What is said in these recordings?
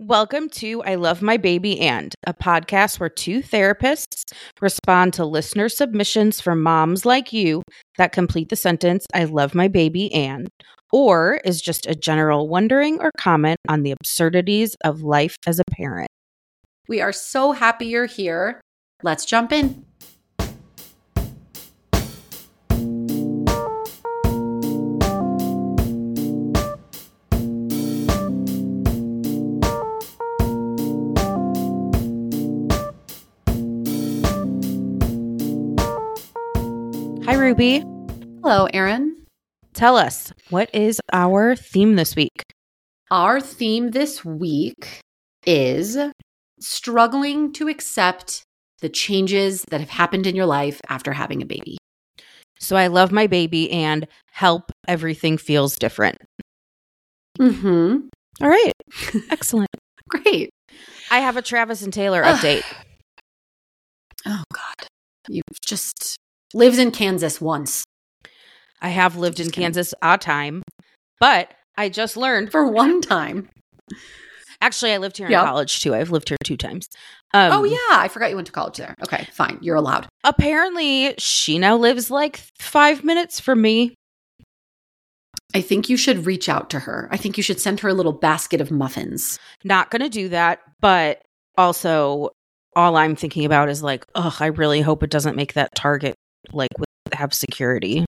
Welcome to I Love My Baby and, a podcast where two therapists respond to listener submissions from moms like you that complete the sentence I love my baby and, or is just a general wondering or comment on the absurdities of life as a parent. We are so happy you're here. Let's jump in. Ruby. Hello, Erin. Tell us, what is our theme this week? Our theme this week is struggling to accept the changes that have happened in your life after having a baby. So, I love my baby and help everything feels different. Mm-hmm. All right. Excellent. Great. I have a Travis and Taylor update. Oh God. You've just lived in Kansas once. I have lived in Just kidding. Kansas a time, but I just learned. For one time. Actually, I lived here in Yep. college too. I've lived here two times. Um, oh yeah, I forgot you went to college there. Okay, fine. You're allowed. Apparently, she now lives like five minutes from me. I think you should reach out to her. I think you should send her a little basket of muffins. Not going to do that, but also all I'm thinking about is like, oh, I really hope it doesn't make that Target like with- have security.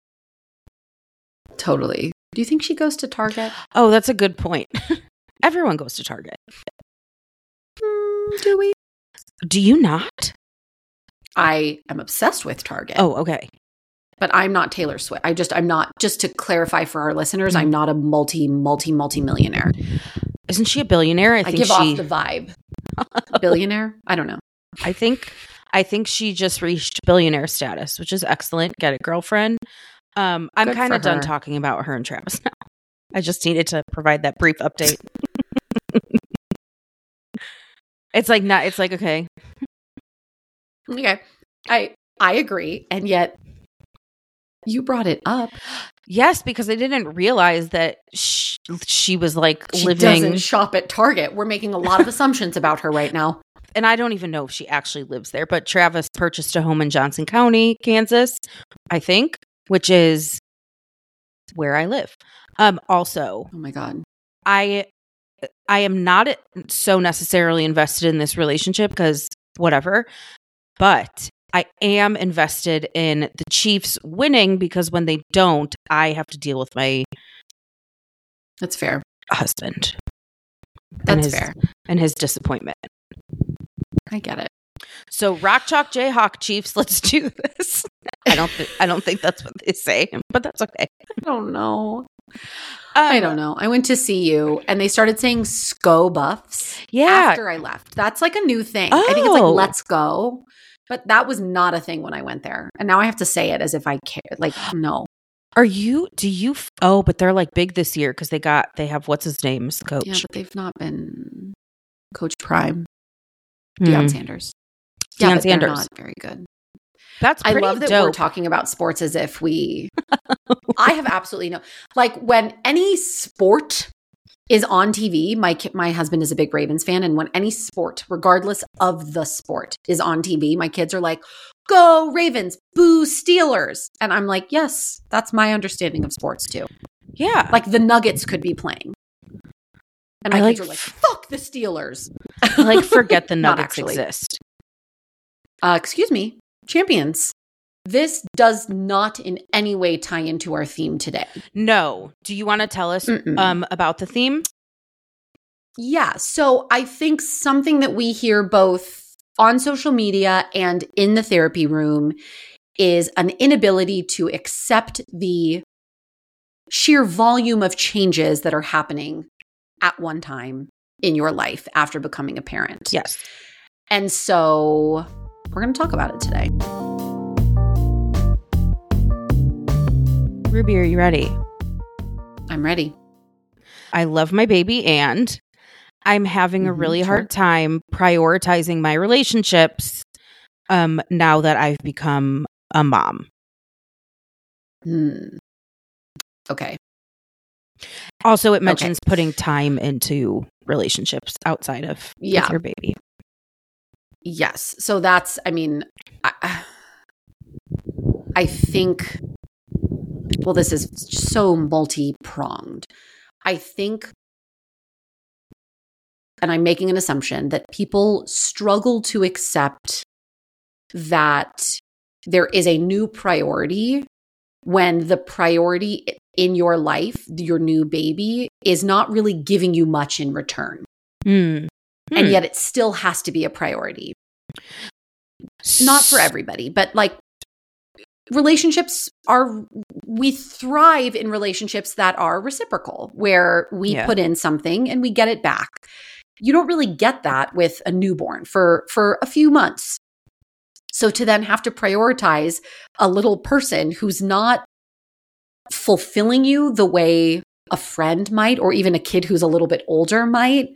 Totally. Do you think she goes to Target? Oh, that's a good point. Everyone goes to Target. Mm, do we? Do you not? I am obsessed with Target. Oh, okay. but I'm not Taylor Swift. I just I'm not just to clarify for our listeners, I'm not a multi multi multi millionaire. Isn't she a billionaire? I I, think give she. off the vibe. Billionaire? I don't know. I think I think she just reached billionaire status, which is excellent. Get it, girlfriend. Um, I'm kind of done talking about her and Travis now. I just needed to provide that brief update. it's like not. It's like okay. Okay. I I agree. And yet you brought it up. Yes, because I didn't realize that sh- she was like She living, doesn't shop at Target. We're making a lot of assumptions about her right now. And I don't even know if she actually lives there. But Travis purchased a home in Johnson County, Kansas, I think, which is where I live. Um, also, Oh my god. I I am not so necessarily invested in this relationship because whatever, but I am invested in the Chiefs winning because when they don't, I have to deal with my That's fair. husband and That's his, fair. and his disappointment. I get it. So Rock Chalk Jayhawk Chiefs, let's do this. I don't thi- I don't think that's what they say, but that's okay. I don't know. Um, I don't know. I went to CU and they started saying Sko Buffs Yeah, after I left. That's like a new thing. I think it's like Oh. let's go. But that was not a thing when I went there. And now I have to say it as if I care. Like, no. Are you? Do you? f- Oh, but they're like big this year because they got they have what's his name's coach. Yeah, but they've not been Coach Prime, Deion hmm. Sanders. Deion but they're Sanders. not very good. That's I love that dope. we're talking about sports as if we. I have absolutely no like when any sport is on TV. My my husband is a big Ravens fan, and when any sport, regardless of the sport, is on TV, my kids are like, "Go Ravens! Boo Steelers!" And I'm like, "Yes, that's my understanding of sports too. yeah, Like the Nuggets could be playing." And my I kids like are like, "Fuck the Steelers!" like forget the Not Nuggets actually. exist. Uh, excuse me, champions. This does not in any way tie into our theme today. No. Do you want to tell us um about the theme? Yeah. So I think something that we hear both on social media and in the therapy room is an inability to accept the sheer volume of changes that are happening at one time in your life after becoming a parent. Yes. And so we're going to talk about it today. Ruby, are you ready? I'm ready. I love my baby and I'm having a Mhm, really hard time prioritizing my relationships um now that I've become a mom. Hmm. Okay. Also, it mentions putting time into relationships outside of Yeah. with your baby. Yes. So that's, I mean, I, I think, well, this is so multi pronged. I think, and I'm making an assumption that people struggle to accept that there is a new priority when the priority in your life, your new baby, is not really giving you much in return. Hmm. And Hmm. yet it still has to be a priority. not for everybody, but like relationships are we thrive in relationships that are reciprocal where we Yeah. put in something and we get it back. You don't really get that with a newborn for for a few months. So to then have to prioritize a little person who's not fulfilling you the way a friend might or even a kid who's a little bit older might,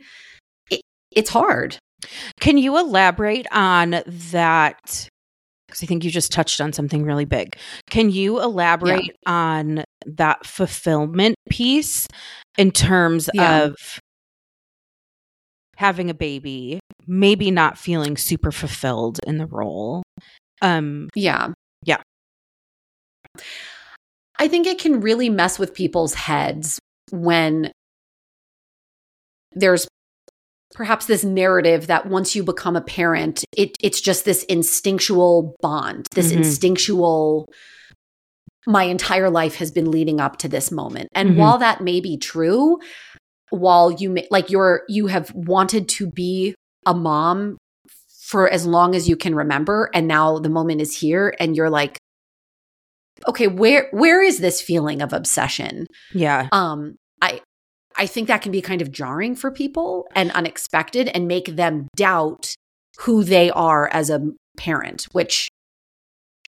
it, it's hard. Can you elaborate on that? Because I think you just touched on something really big. Can you elaborate on that fulfillment piece in terms Yeah. of having a baby, maybe not feeling super fulfilled in the role? Um, Yeah. Yeah. I think it can really mess with people's heads when there's perhaps this narrative that once you become a parent, it, it's just this instinctual bond, this Mhm. instinctual. My entire life has been leading up to this moment. And Mhm. while that may be true, while you may like you're you have wanted to be a mom for as long as you can remember and now the moment is here and you're like okay where where is this feeling of obsession yeah. um i i think that can be kind of jarring for people and unexpected and make them doubt who they are as a parent which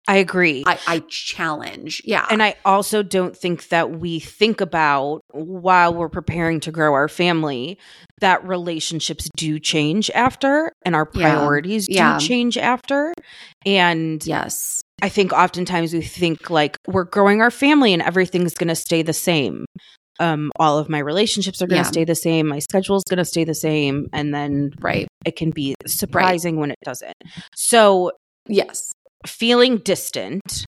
I agree. i i challenge yeah and I also don't think that we think about while we're preparing to grow our family that relationships do change after and our priorities Yeah. do change after. And yes I think oftentimes we think like we're growing our family and everything's going to stay the same. Um, all of my relationships are going to Yeah. stay the same. My schedule's going to stay the same. And then right it can be surprising when it doesn't. So yes feeling distant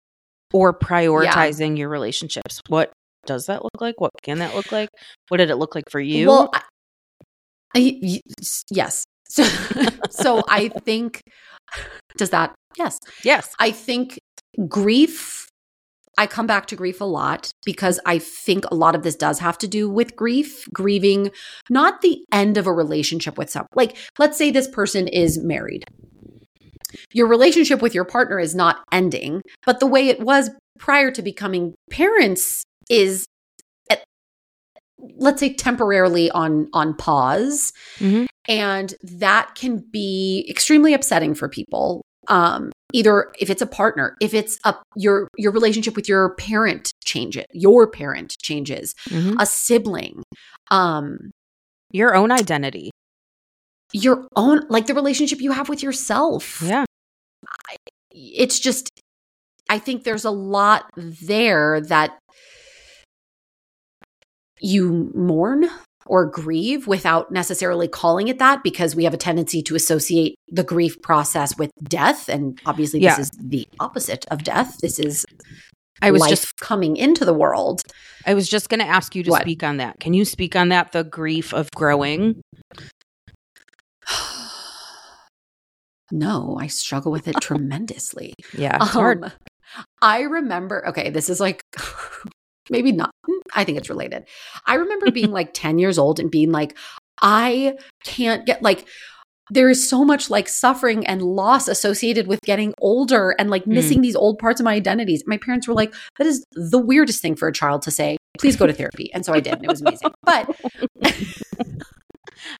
or prioritizing your relationships. What does that look like? What can that look like? What did it look like for you? Well, I, I- yes. So, so I think does that yes. yes. I think grief I come back to grief a lot because I think a lot of this does have to do with grief, grieving not the end of a relationship with someone. Like let's say this person is married. Your relationship with your partner is not ending, but the way it was prior to becoming parents is at, let's say temporarily on on pause Mhm. and that can be extremely upsetting for people um either if it's a partner if it's a your your relationship with your parent changes your parent changes Mhm. a sibling um Your own identity. Your own like the relationship you have with yourself Yeah. it's just i think there's a lot there that you mourn or grieve without necessarily calling it that because we have a tendency to associate the grief process with death and obviously Yeah. this is the opposite of death this is I was just coming into the world I was just going to ask you to What? speak on that. Can you speak on that the grief of growing? No i struggle with it tremendously Yeah. It's hard. Um, I remember, okay, this is like maybe not, I think it's related. I remember being like 10 years old and being like, I can't get like, there is so much like suffering and loss associated with getting older and like Mm. missing these old parts of my identities. My parents were like, that is the weirdest thing for a child to say. Please go to therapy. And so I did, and it was amazing. But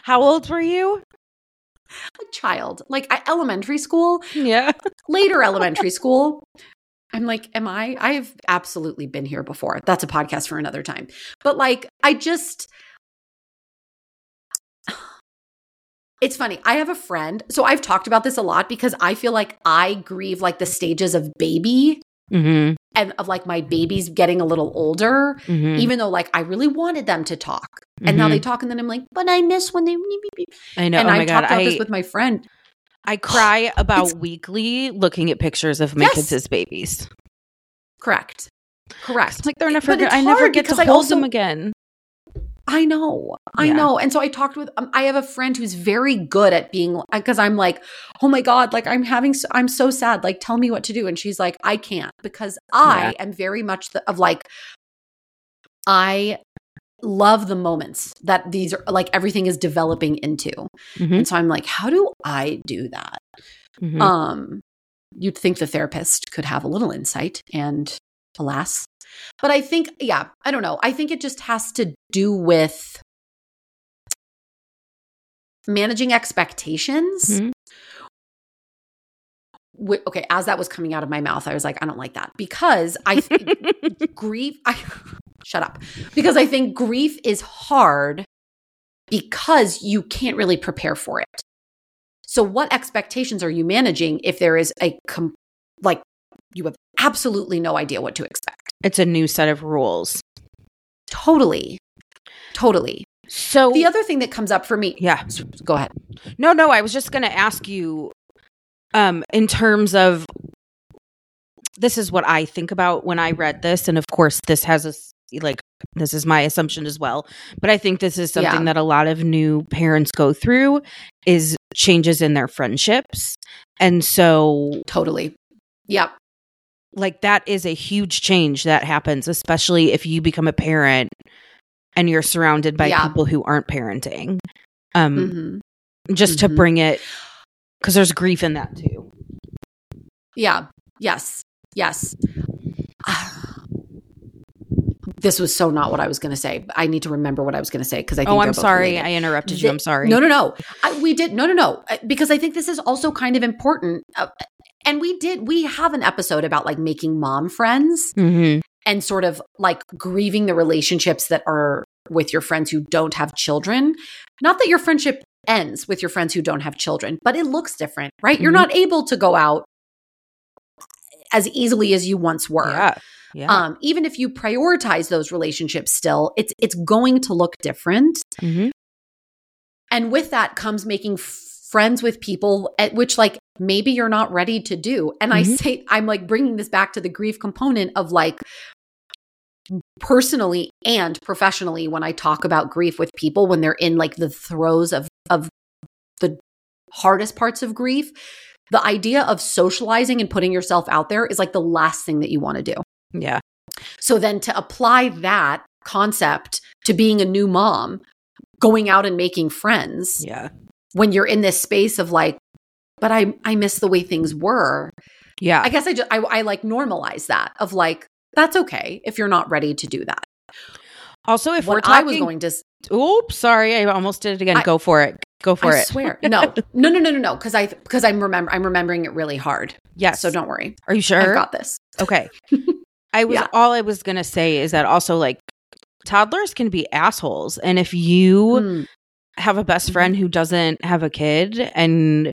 How old were you? a child, like elementary school, Yeah. later elementary school. I'm like, am I? I've absolutely been here before. That's a podcast for another time. But like, I just, it's funny. I have a friend. So I've talked about this a lot because I feel like I grieve like the stages of baby Mm-hmm. and of like my babies getting a little older, Mm-hmm. even though like I really wanted them to talk. And now Mhm. they talk, and then I'm like, but I miss when they. I know. and oh I god, talked about I this with my friend. I cry about weekly looking at pictures of my Yes. kids as babies. Correct. Correct. It's like they're never. I never get to hold them again. I know, I Yeah. know. And so I talked with, um, I have a friend who's very good at being, because I'm like, oh my God, like I'm having, so, I'm so sad. Like, tell me what to do. And she's like, I can't because I am very much the, of like, I love the moments that these are like everything is developing into. Mhm. And so I'm like, how do I do that? Mhm. Um, you'd think the therapist could have a little insight, and alas. But I think, yeah, I don't know. I think it just has to do with managing expectations. Mm-hmm. Okay, as that was coming out of my mouth, I was like, I don't like that because I think grief. I shut up because I think grief is hard because you can't really prepare for it. So, what expectations are you managing if there is a com- like you have absolutely no idea what to expect? it's a new set of rules. Totally, totally. So The other thing that comes up for me, yeah, go ahead. no, no. I was just going to ask you, um, in terms of this is what I think about when I read this, and of course, this has a like this is my assumption as well. But I think this is something Yeah. that a lot of new parents go through is changes in their friendships, and so Totally. Yep. like that is a huge change that happens especially if you become a parent and you're surrounded by Yeah. people who aren't parenting um Mhm. just to Mhm. bring it because there's grief in that too Yeah. Yes. Yes. This was so not what I was going to say. I need to remember what I was going to say because I. Think oh, I'm sorry related. i interrupted you Thi- i'm sorry No, no, no. I, we did. No, no, no. Uh, Because I think this is also kind of important. Uh, and we did, we have an episode about like making mom friends Mhm. and sort of like grieving the relationships that are with your friends who don't have children. Not that your friendship ends with your friends who don't have children, but it looks different, right? You're Mhm. not able to go out as easily as you once were. yeah yeah Um, even if you prioritize those relationships still, it's it's going to look different. Mhm. And with that comes making friends with people at which like maybe you're not ready to do. And I Mhm. say I'm like bringing this back to the grief component of like personally and professionally when I talk about grief with people when they're in like the throes of of the hardest parts of grief, the idea of socializing and putting yourself out there is like the last thing that you want to do. yeah So then to apply that concept to being a new mom, going out and making friends yeah when you're in this space of like, but I I miss the way things were. yeah I guess I just I, I like normalize that of like that's okay if you're not ready to do that. Also if we're talking I was going to oops sorry i almost did it again I- go for it go for I it I swear no no no no no no because I because I'm remember I'm remembering it really hard. yes So don't worry, are you sure? I've got this. Okay. I was Yeah. all I was gonna say is that also like toddlers can be assholes. And if you Mm, have a best Mhm. friend who doesn't have a kid and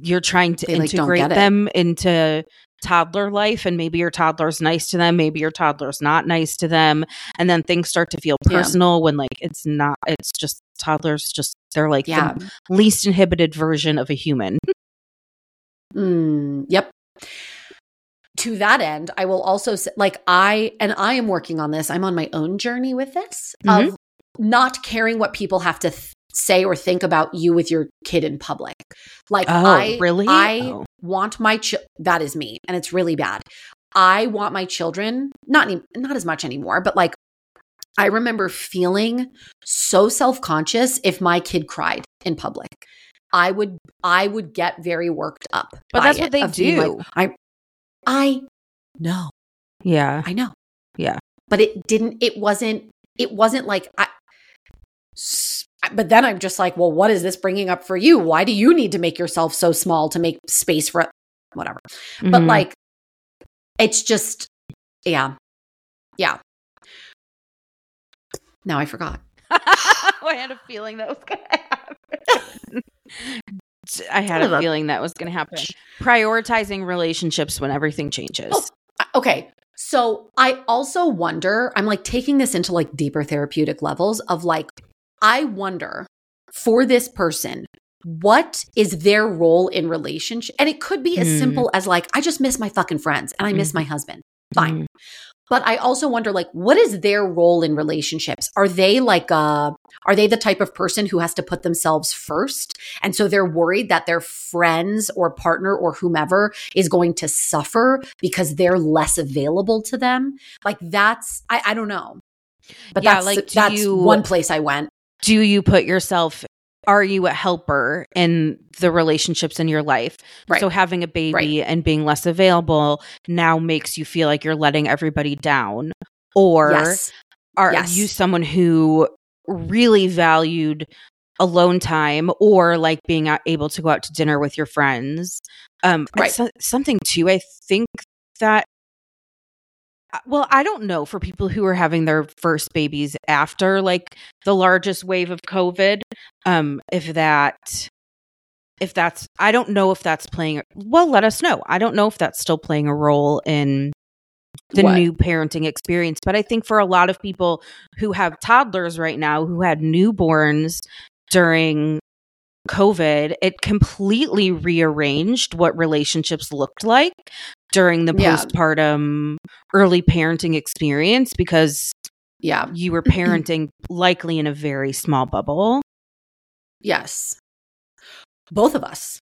you're trying to They, like, integrate it. them into toddler life and maybe your toddler's nice to them, maybe your toddler's not nice to them, and then things start to feel Yeah. personal when like it's not it's just toddlers just they're like yeah. the least inhibited version of a human. Mm, yep. To that end, I will also say, like, I, and I am working on this. I'm on my own journey with this of not caring what people have to th- say or think about you with your kid in public. Like, Oh, I, really? I Oh. want my, ch- that is me. And it's really bad. I want my children, not, any, not as much anymore, but like, I remember feeling so self-conscious if my kid cried in public. I would I would get very worked up. But that's what they do. Like, I I know. Yeah. I know. Yeah. But it didn't it wasn't it wasn't like I but then I'm just like, well, what is this bringing up for you? Why do you need to make yourself so small to make space for whatever? But Mhm. like it's just yeah. Yeah. Now I forgot. I had a feeling that was going to happen. I had a a feeling that was going to happen. Prioritizing relationships when everything changes. Oh. Okay. So I also wonder, I'm like taking this into like deeper therapeutic levels of like I wonder for this person, what is their role in relationship? And it could be as Mm. simple as like, I just miss my fucking friends and I miss Mhm. my husband. Fine. Mm. But I also wonder, like, what is their role in relationships? Are they like, uh, are they the type of person who has to put themselves first? And so they're worried that their friends or partner or whomever is going to suffer because they're less available to them. Like, that's, I, I don't know. But Yeah, that's, like, that's you- one place I went. Do you put yourself? Are you a helper in the relationships in your life? Right. So having a baby and being less available now makes you feel like you're letting everybody down, or yes. are Yes. you someone who really valued alone time or like being able to go out to dinner with your friends um Right. so- something too i think that well i don't know for people who are having their first babies after like the largest wave of covid um if that if that's i don't know if that's playing well let us know i don't know if that's still playing a role in the What? new parenting experience but i think for a lot of people who have toddlers right now who had newborns during covid it completely rearranged what relationships looked like during the Yeah. postpartum early parenting experience because Yeah. you were parenting likely in a very small bubble Yes. Both of us.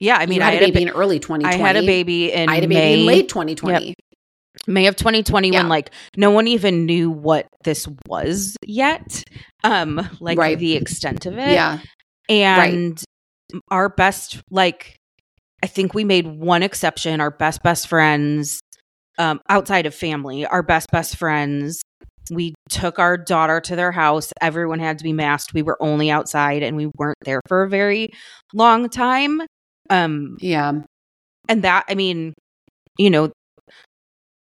yeah i mean you i had, had a baby ba- in early 2020. I had a baby in I had a baby May, in late 2020. May of 2020 Yeah. when like no one even knew what this was yet. Um like Right. the extent of it. Yeah. And our best like I think we made one exception, our best best friends um outside of family, our best best friends we took our daughter to their house. Everyone had to be masked. We were only outside and we weren't there for a very long time. Um Yeah. and that i mean you know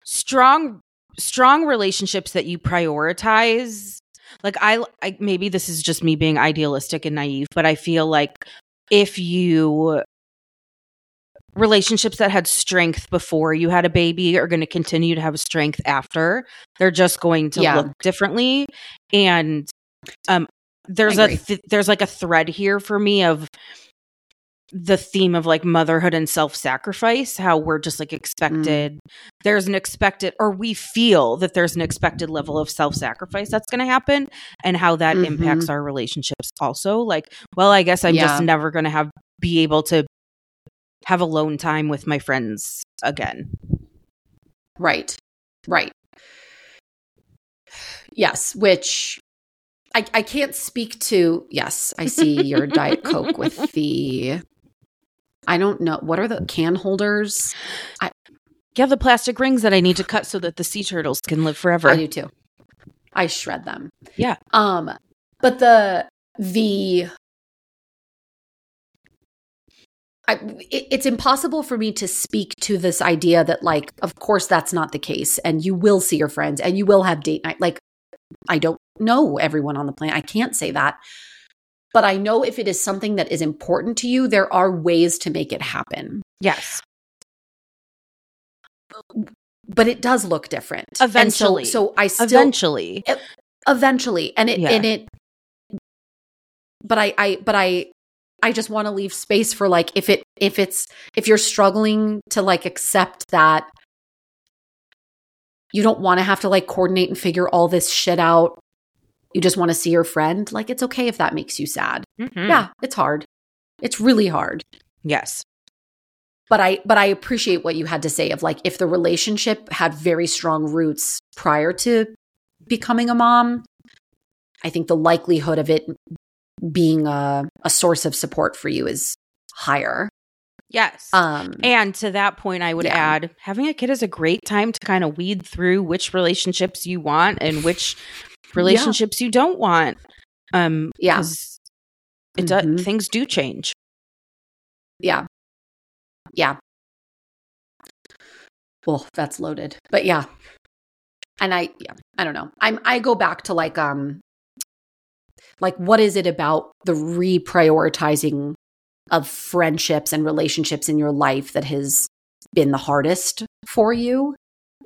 strong strong relationships that you prioritize like I, I maybe this is just me being idealistic and naive but i feel like if you relationships that had strength before you had a baby are going to continue to have strength after they're just going to Yeah. look differently and um there's a th- there's like a thread here for me of the theme of like motherhood and self-sacrifice how we're just like expected there's an expected or we feel that there's an expected level of self-sacrifice that's going to happen and how that Mhm. impacts our relationships also like well i guess i'm Yeah. just never going to have be able to have alone time with my friends again Right. Right. Yes, which I, I can't speak to. Yes, I see your Diet Coke with the. I don't know. What are the can holders? you have the plastic rings that i need to cut so that the sea turtles can live forever I do too. I shred them. Yeah. Um, but the the I, it, it's impossible for me to speak to this idea that like of course that's not the case and you will see your friends and you will have date night like i don't know everyone on the planet. I can't say that. But i know if it is something that is important to you there are ways to make it happen. Yes. But it does look different. Eventually. so, so i still eventually. Eventually. And it Yeah. and it but i i but i i just want to leave space for like if it if it's if you're struggling to like accept that you don't want to have to like coordinate and figure all this shit out. You just want to see your friend like it's okay if that makes you sad. Mhm. yeah it's hard. It's really hard. Yes. But i but i appreciate what you had to say of like if the relationship had very strong roots prior to becoming a mom i think the likelihood of it being a, a source of support for you is higher yes um And to that point, I would Yeah. add having a kid is a great time to kind of weed through which relationships you want and which relationships you don't want. Um, Yeah. It does. Mhm. Things do change. yeah yeah well that's loaded but yeah and i yeah i don't know i'm i go back to like um like what is it about the reprioritizing of friendships and relationships in your life that has been the hardest for you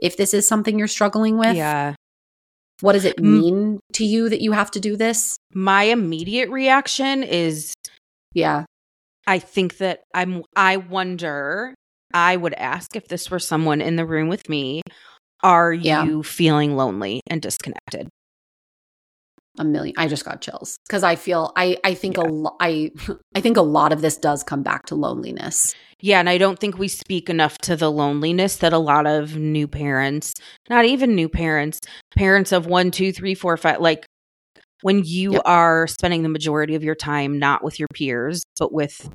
if this is something you're struggling with Yeah. What does it Mm. mean to you that you have to do this? My immediate reaction is Yeah. I think that I'm I wonder I would ask if this were someone in the room with me, are Yeah. you feeling lonely and disconnected? A million i just got chills because i feel i i think a lot i i think a lot of this does come back to loneliness Yeah, and I don't think we speak enough to the loneliness that a lot of new parents, not even new parents, parents of one, two, three, four, five, like when you Yep. are spending the majority of your time not with your peers, but with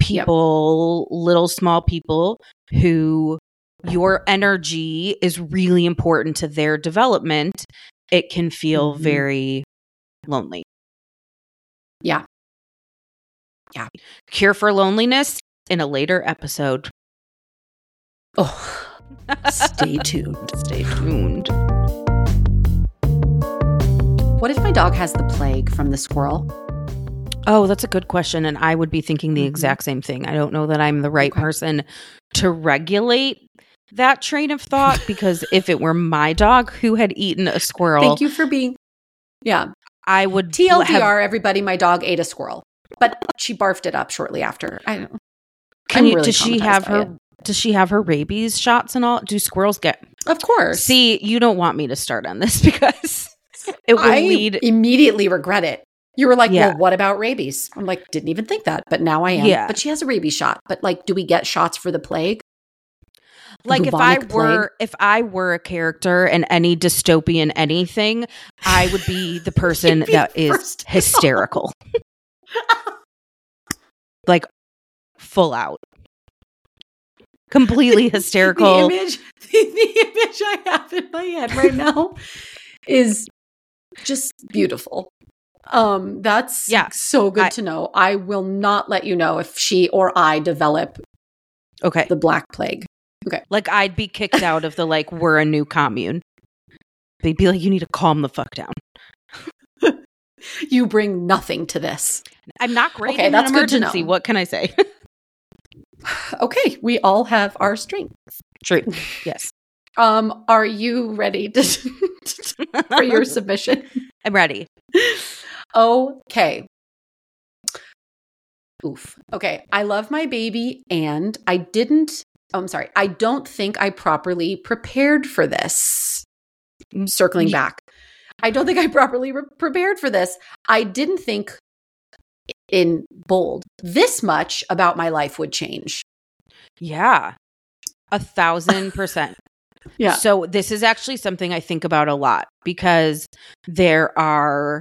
people, little small people who your energy is really important to their development, it can feel Mhm. very lonely. Yeah. Yeah. Cure for loneliness in a later episode. oh stay tuned Stay tuned. what if my dog has the plague from the squirrel Oh, that's a good question. And I would be thinking the Mhm. exact same thing. I don't know that I'm the right Okay. person to regulate that train of thought because if it were my dog who had eaten a squirrel, thank you for being yeah I would tldr have- everybody my dog ate a squirrel but she barfed it up shortly after i don't Can you, really does she have her? it. Does she have her rabies shots and all? Do squirrels get? of course See, you don't want me to start on this because it will I lead. immediately regret it. You were like, Yeah. well, what about rabies? I'm like, didn't even think that, but now I am. Yeah. But she has a rabies shot. But like, do we get shots for the plague? Like if I were plague? if I were a character in any dystopian anything, I would be the person be that the is hysterical. like full out. Completely hysterical. The image, the, the image I have in my head right now is just beautiful. Um, that's Yeah. so good I- to know. I will not let you know if she or I develop okay. the black plague. Like I'd be kicked out of the like we're a new commune. They'd be like, you need to calm the fuck down. You bring nothing to this. I'm not great Okay, in that's an emergency. What can I say? Okay, we all have our strengths. True. Yes. Um, are you ready to, for your submission? I'm ready. Okay. Oof. Okay. I love my baby and I didn't, oh, I'm sorry. I don't think I properly prepared for this. Circling Ye- back. I don't think I properly re- prepared for this. I didn't think in bold this much about my life would change. Yeah. A thousand percent. Yeah. So this is actually something I think about a lot because there are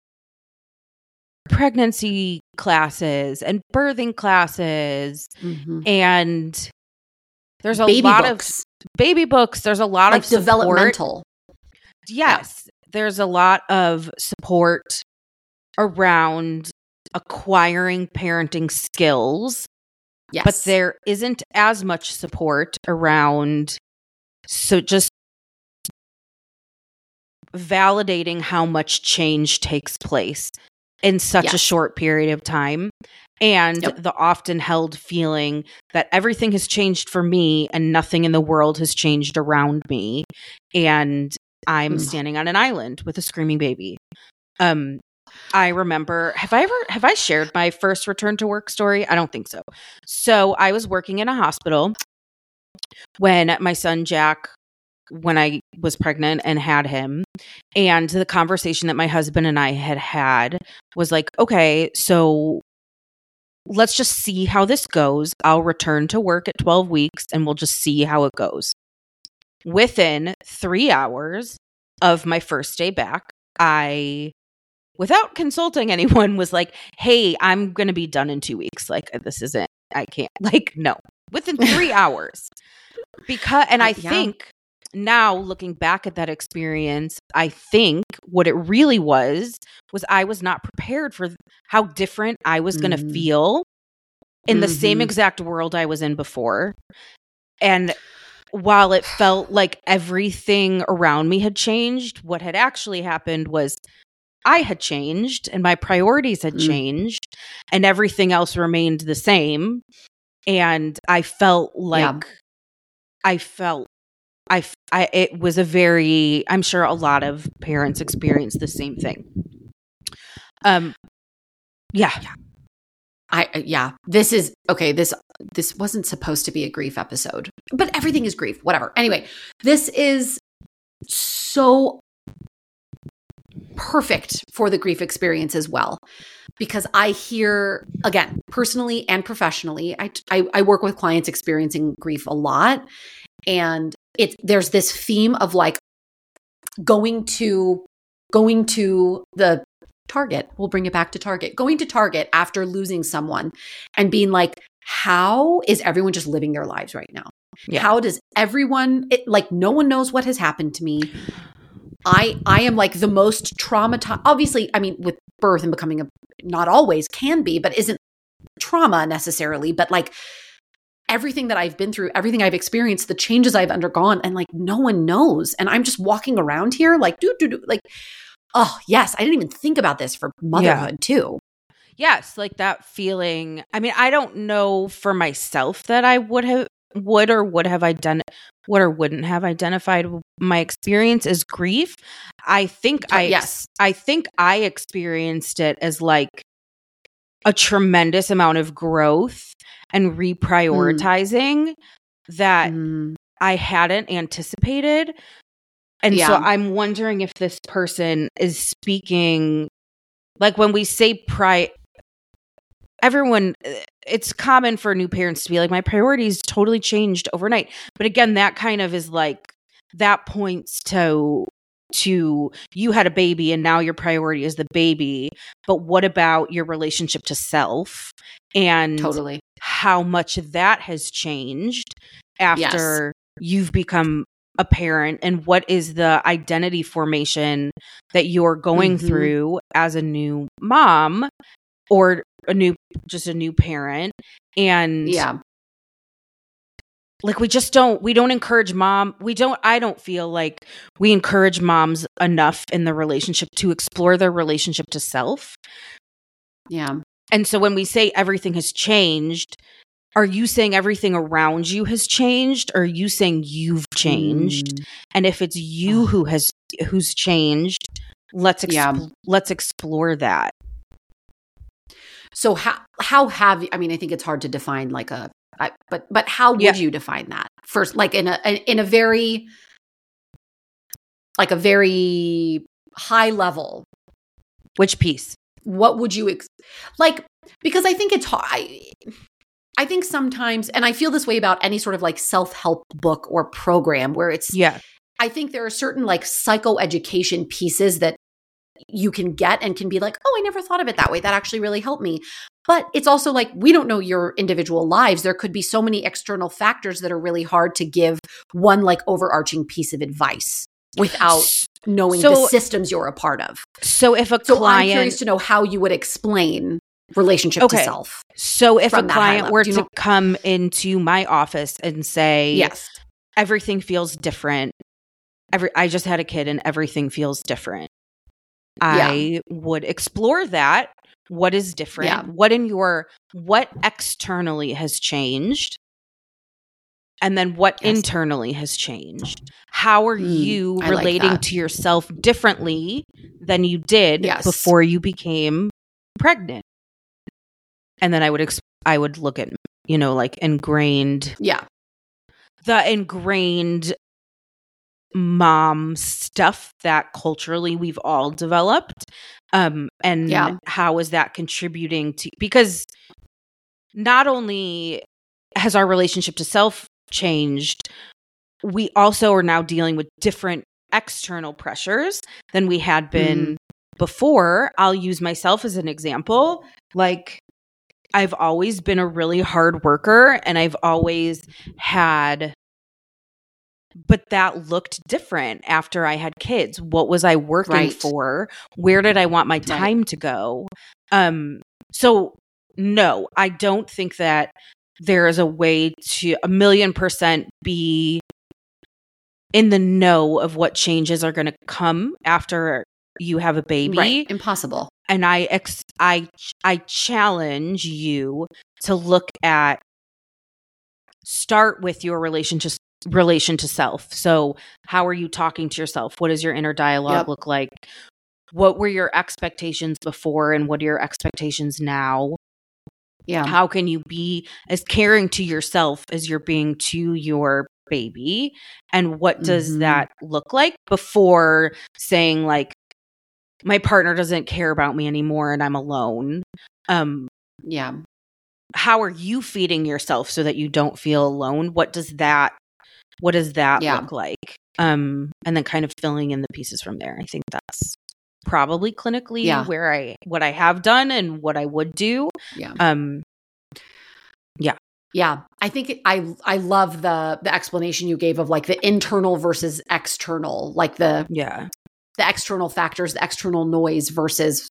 pregnancy classes and birthing classes Mhm. and there's a Baby lot books, of baby books. There's a lot like of support. developmental. Yes. There's a lot of support around acquiring parenting skills, Yes. but there isn't as much support around so just validating how much change takes place in such a short period of time and Yep. the often held feeling that everything has changed for me and nothing in the world has changed around me and i'm Mm. standing on an island with a screaming baby um i remember have i ever have i shared my first return to work story i don't think so so i was working in a hospital when my son jack when i was pregnant and had him and the conversation that my husband and i had had was like okay so let's just see how this goes. I'll return to work at 12 weeks and we'll just see how it goes. Within three hours of my first day back i without consulting anyone was like hey i'm gonna be done in two weeks. Like this isn't i can't. Like no. Within three hours. Because and i Yeah. think now looking back at that experience i think what it really was was i was not prepared for how different i was going to feel in the same Mhm. exact world i was in before and while it felt like everything around me had changed what had actually happened was i had changed and my priorities had Mm. changed and everything else remained the same and i felt like Yeah. i felt I, I it was a very i'm sure a lot of parents experience the same thing um yeah I yeah, this is okay, this this wasn't supposed to be a grief episode. But everything is grief, whatever. Anyway, this is so perfect for the grief experience as well because i hear again personally and professionally I, I, I work with clients experiencing grief a lot and it there's this theme of like going to going to the target we'll bring it back to target going to target after losing someone and being like how is everyone just living their lives right now yeah. how does everyone it, like no one knows what has happened to me I I am like the most traumatized. Obviously, I mean, with birth and becoming a not always can be, but isn't trauma necessarily. But like everything that I've been through, everything I've experienced, the changes I've undergone, and like no one knows, and I'm just walking around here like do do do like. Oh yes, I didn't even think about this for motherhood yeah. too. Yes, like that feeling. I mean, I don't know for myself that I would have would or would have identified would or wouldn't have identified my experience as grief. I think oh, I yes. I think I experienced it as like a tremendous amount of growth and reprioritizing mm. that mm. I hadn't anticipated. And yeah. so I'm wondering if this person is speaking like when we say pri everyone eh, it's common for new parents to be like my priorities totally changed overnight but again that kind of is like that points to to you had a baby and now your priority is the baby but what about your relationship to self and totally how much that has changed after yes. you've become a parent and what is the identity formation that you're going mm-hmm. through as a new mom or a new just a new parent and yeah like we just don't we don't encourage mom we don't i don't feel like we encourage moms enough in the relationship to explore their relationship to self yeah and so when we say everything has changed are you saying everything around you has changed or are you saying you've changed mm. and if it's you who has who's changed let's exp- yeah. let's explore that so how how have you? I mean, I think it's hard to define like a, I, but but how would yeah. you define that first? Like in a in a very like a very high level. Which piece? What would you ex- like? Because I think it's hard. I, I think sometimes, and I feel this way about any sort of like self help book or program where it's yeah. I think there are certain like psychoeducation pieces that you can get and can be like, oh, I never thought of it that way. That actually really helped me. But it's also like we don't know your individual lives. There could be so many external factors that are really hard to give one like overarching piece of advice without knowing so, the systems you're a part of. So if a so client, I'm curious to know how you would explain relationship okay. to self. So if a client were to know- come into my office and say, "Yes, everything feels different," every I just had a kid and everything feels different. I yeah. would explore that. What is different? Yeah. What in your what externally has changed? And then what yes. internally has changed? How are mm, you relating like to yourself differently than you did yes. before you became pregnant? And then I would ex- I would look at you know like ingrained yeah the ingrained mom stuff that culturally we've all developed um and yeah. how is that contributing to because not only has our relationship to self changed we also are now dealing with different external pressures than we had been mm. before i'll use myself as an example like I've always been a really hard worker and I've always had but that looked different after I had kids. What was I working right. for? Where did I want my time right. to go? Um, so no, I don't think that there is a way to a million percent be in the know of what changes are going to come after you have a baby. Right. Impossible. And I ex- I I challenge you to look at start with your relationship relation to self. So, how are you talking to yourself? What does your inner dialogue Yep. look like? What were your expectations before and what are your expectations now? Yeah. How can you be as caring to yourself as you're being to your baby? And what does Mhm. that look like before saying like my partner doesn't care about me anymore and I'm alone? Um Yeah. how are you feeding yourself so that you don't feel alone what does that what does that Yeah. look like um and then kind of filling in the pieces from there i think that's probably clinically Yeah. where i what i have done and what i would do Yeah. um Yeah, Yeah. I think it- I I love the the explanation you gave of like the internal versus external, like the yeah the external factors, the external noise versus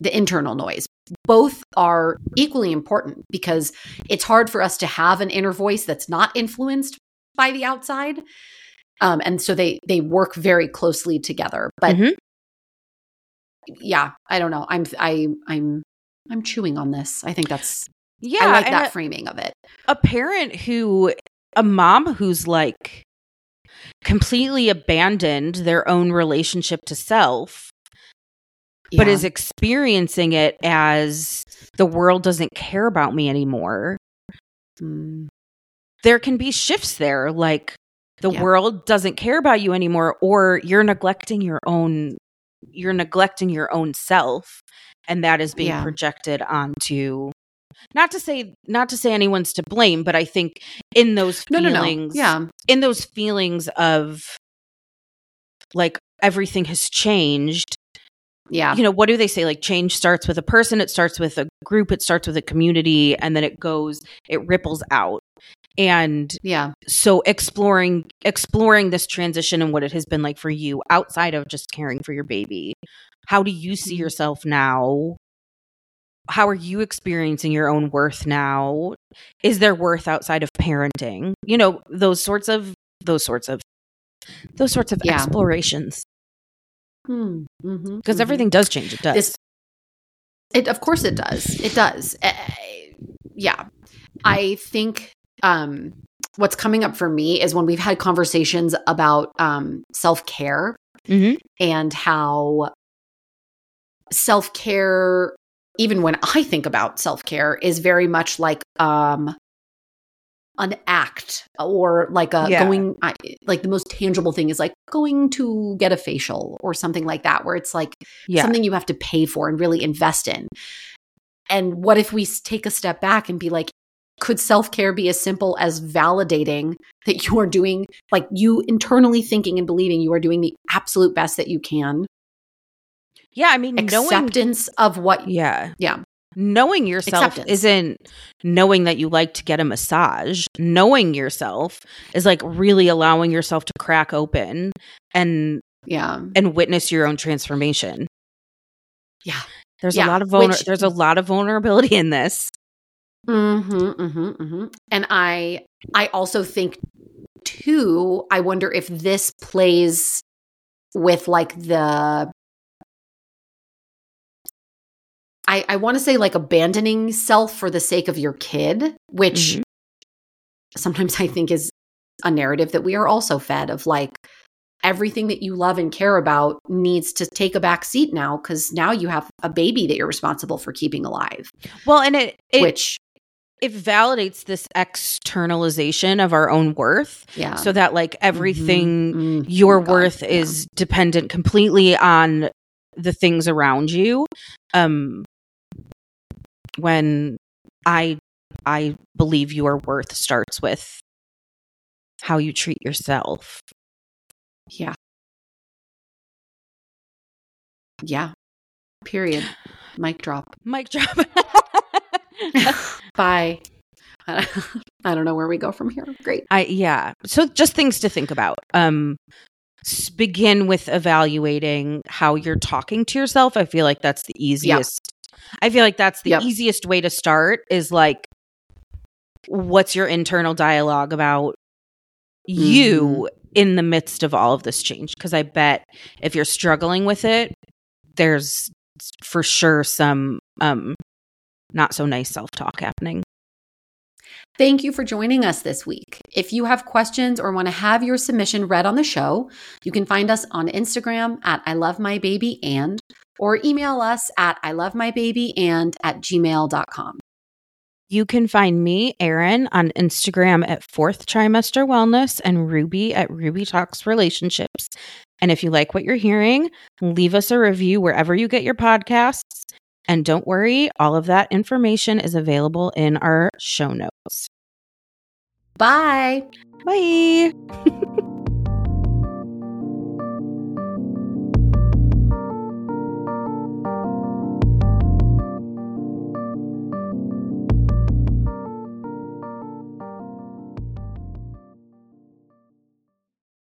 the internal noise. Both are equally important because it's hard for us to have an inner voice that's not influenced by the outside. Um, and so they they work very closely together. But Mhm. Yeah, I don't know. I'm I I'm I'm chewing on this. I think that's yeah I like that a, framing of it. a parent who a mom who's like completely abandoned their own relationship to self but is experiencing it as the world doesn't care about me anymore Mm, there can be shifts there like the Yeah. world doesn't care about you anymore or you're neglecting your own you're neglecting your own self and that is being Yeah. projected onto not to say not to say anyone's to blame but i think in those no, no, feelings no. Yeah. in those feelings of like everything has changed Yeah. you know what do they say like change starts with a person it starts with a group it starts with a community and then it goes it ripples out and Yeah. so exploring exploring this transition and what it has been like for you outside of just caring for your baby how do you see Mhm. yourself now how are you experiencing your own worth now is there worth outside of parenting you know those sorts of those sorts of those sorts of Yeah. explorations Hmm. Mhm, because mhm. everything does change it does This- It of course it does. It does. Eh, yeah. I think um what's coming up for me is when we've had conversations about um self-care Mhm. and how self-care even when I think about self-care is very much like um an act or like a Yeah. going I, like the most tangible thing is like going to get a facial or something like that where it's like yeah something you have to pay for and really invest in. And what if we take a step back and be like, could self care be as simple as validating that you are doing, like you internally thinking and believing you are doing the absolute best that you can? yeah i mean knowing Acceptance of what, yeah. Yeah, knowing yourself Acceptance. isn't knowing that you like to get a massage. Knowing yourself is like really allowing yourself to crack open and yeah, and witness your own transformation. Yeah. there's Yeah, a lot of vulner- which- there's a lot of vulnerability in this Mm-hmm, mm-hmm, mm-hmm. And I, I also think too. I wonder if this plays with like the. I, I want to say like abandoning self for the sake of your kid, which Mhm. sometimes I think is a narrative that we are also fed of like everything that you love and care about needs to take a back seat now because now you have a baby that you're responsible for keeping alive, well and it it, which it validates this externalization of our own worth yeah. so that like everything Mhm. Mhm. your Oh God, worth yeah. is dependent completely on the things around you um when i i believe your worth starts with how you treat yourself yeah yeah period mic drop mic drop bye. I don't know where we go from here. Great. I yeah. So just things to think about. Um begin with evaluating how you're talking to yourself. I feel like that's the easiest i feel like that's the Yep. easiest way to start is like what's your internal dialogue about you in the midst of all of this change? Because i bet if you're struggling with it there's for sure some um not so nice self-talk happening Thank you for joining us this week. If you have questions or want to have your submission read on the show, you can find us on Instagram at I love my baby and or email us at I love my baby and at gmail.com. You can find me, Erin, on Instagram at Fourth Trimester Wellness and Ruby at Ruby Talks Relationships. And if you like what you're hearing, leave us a review wherever you get your podcasts. And don't worry, all of that information is available in our show notes. Bye. Bye.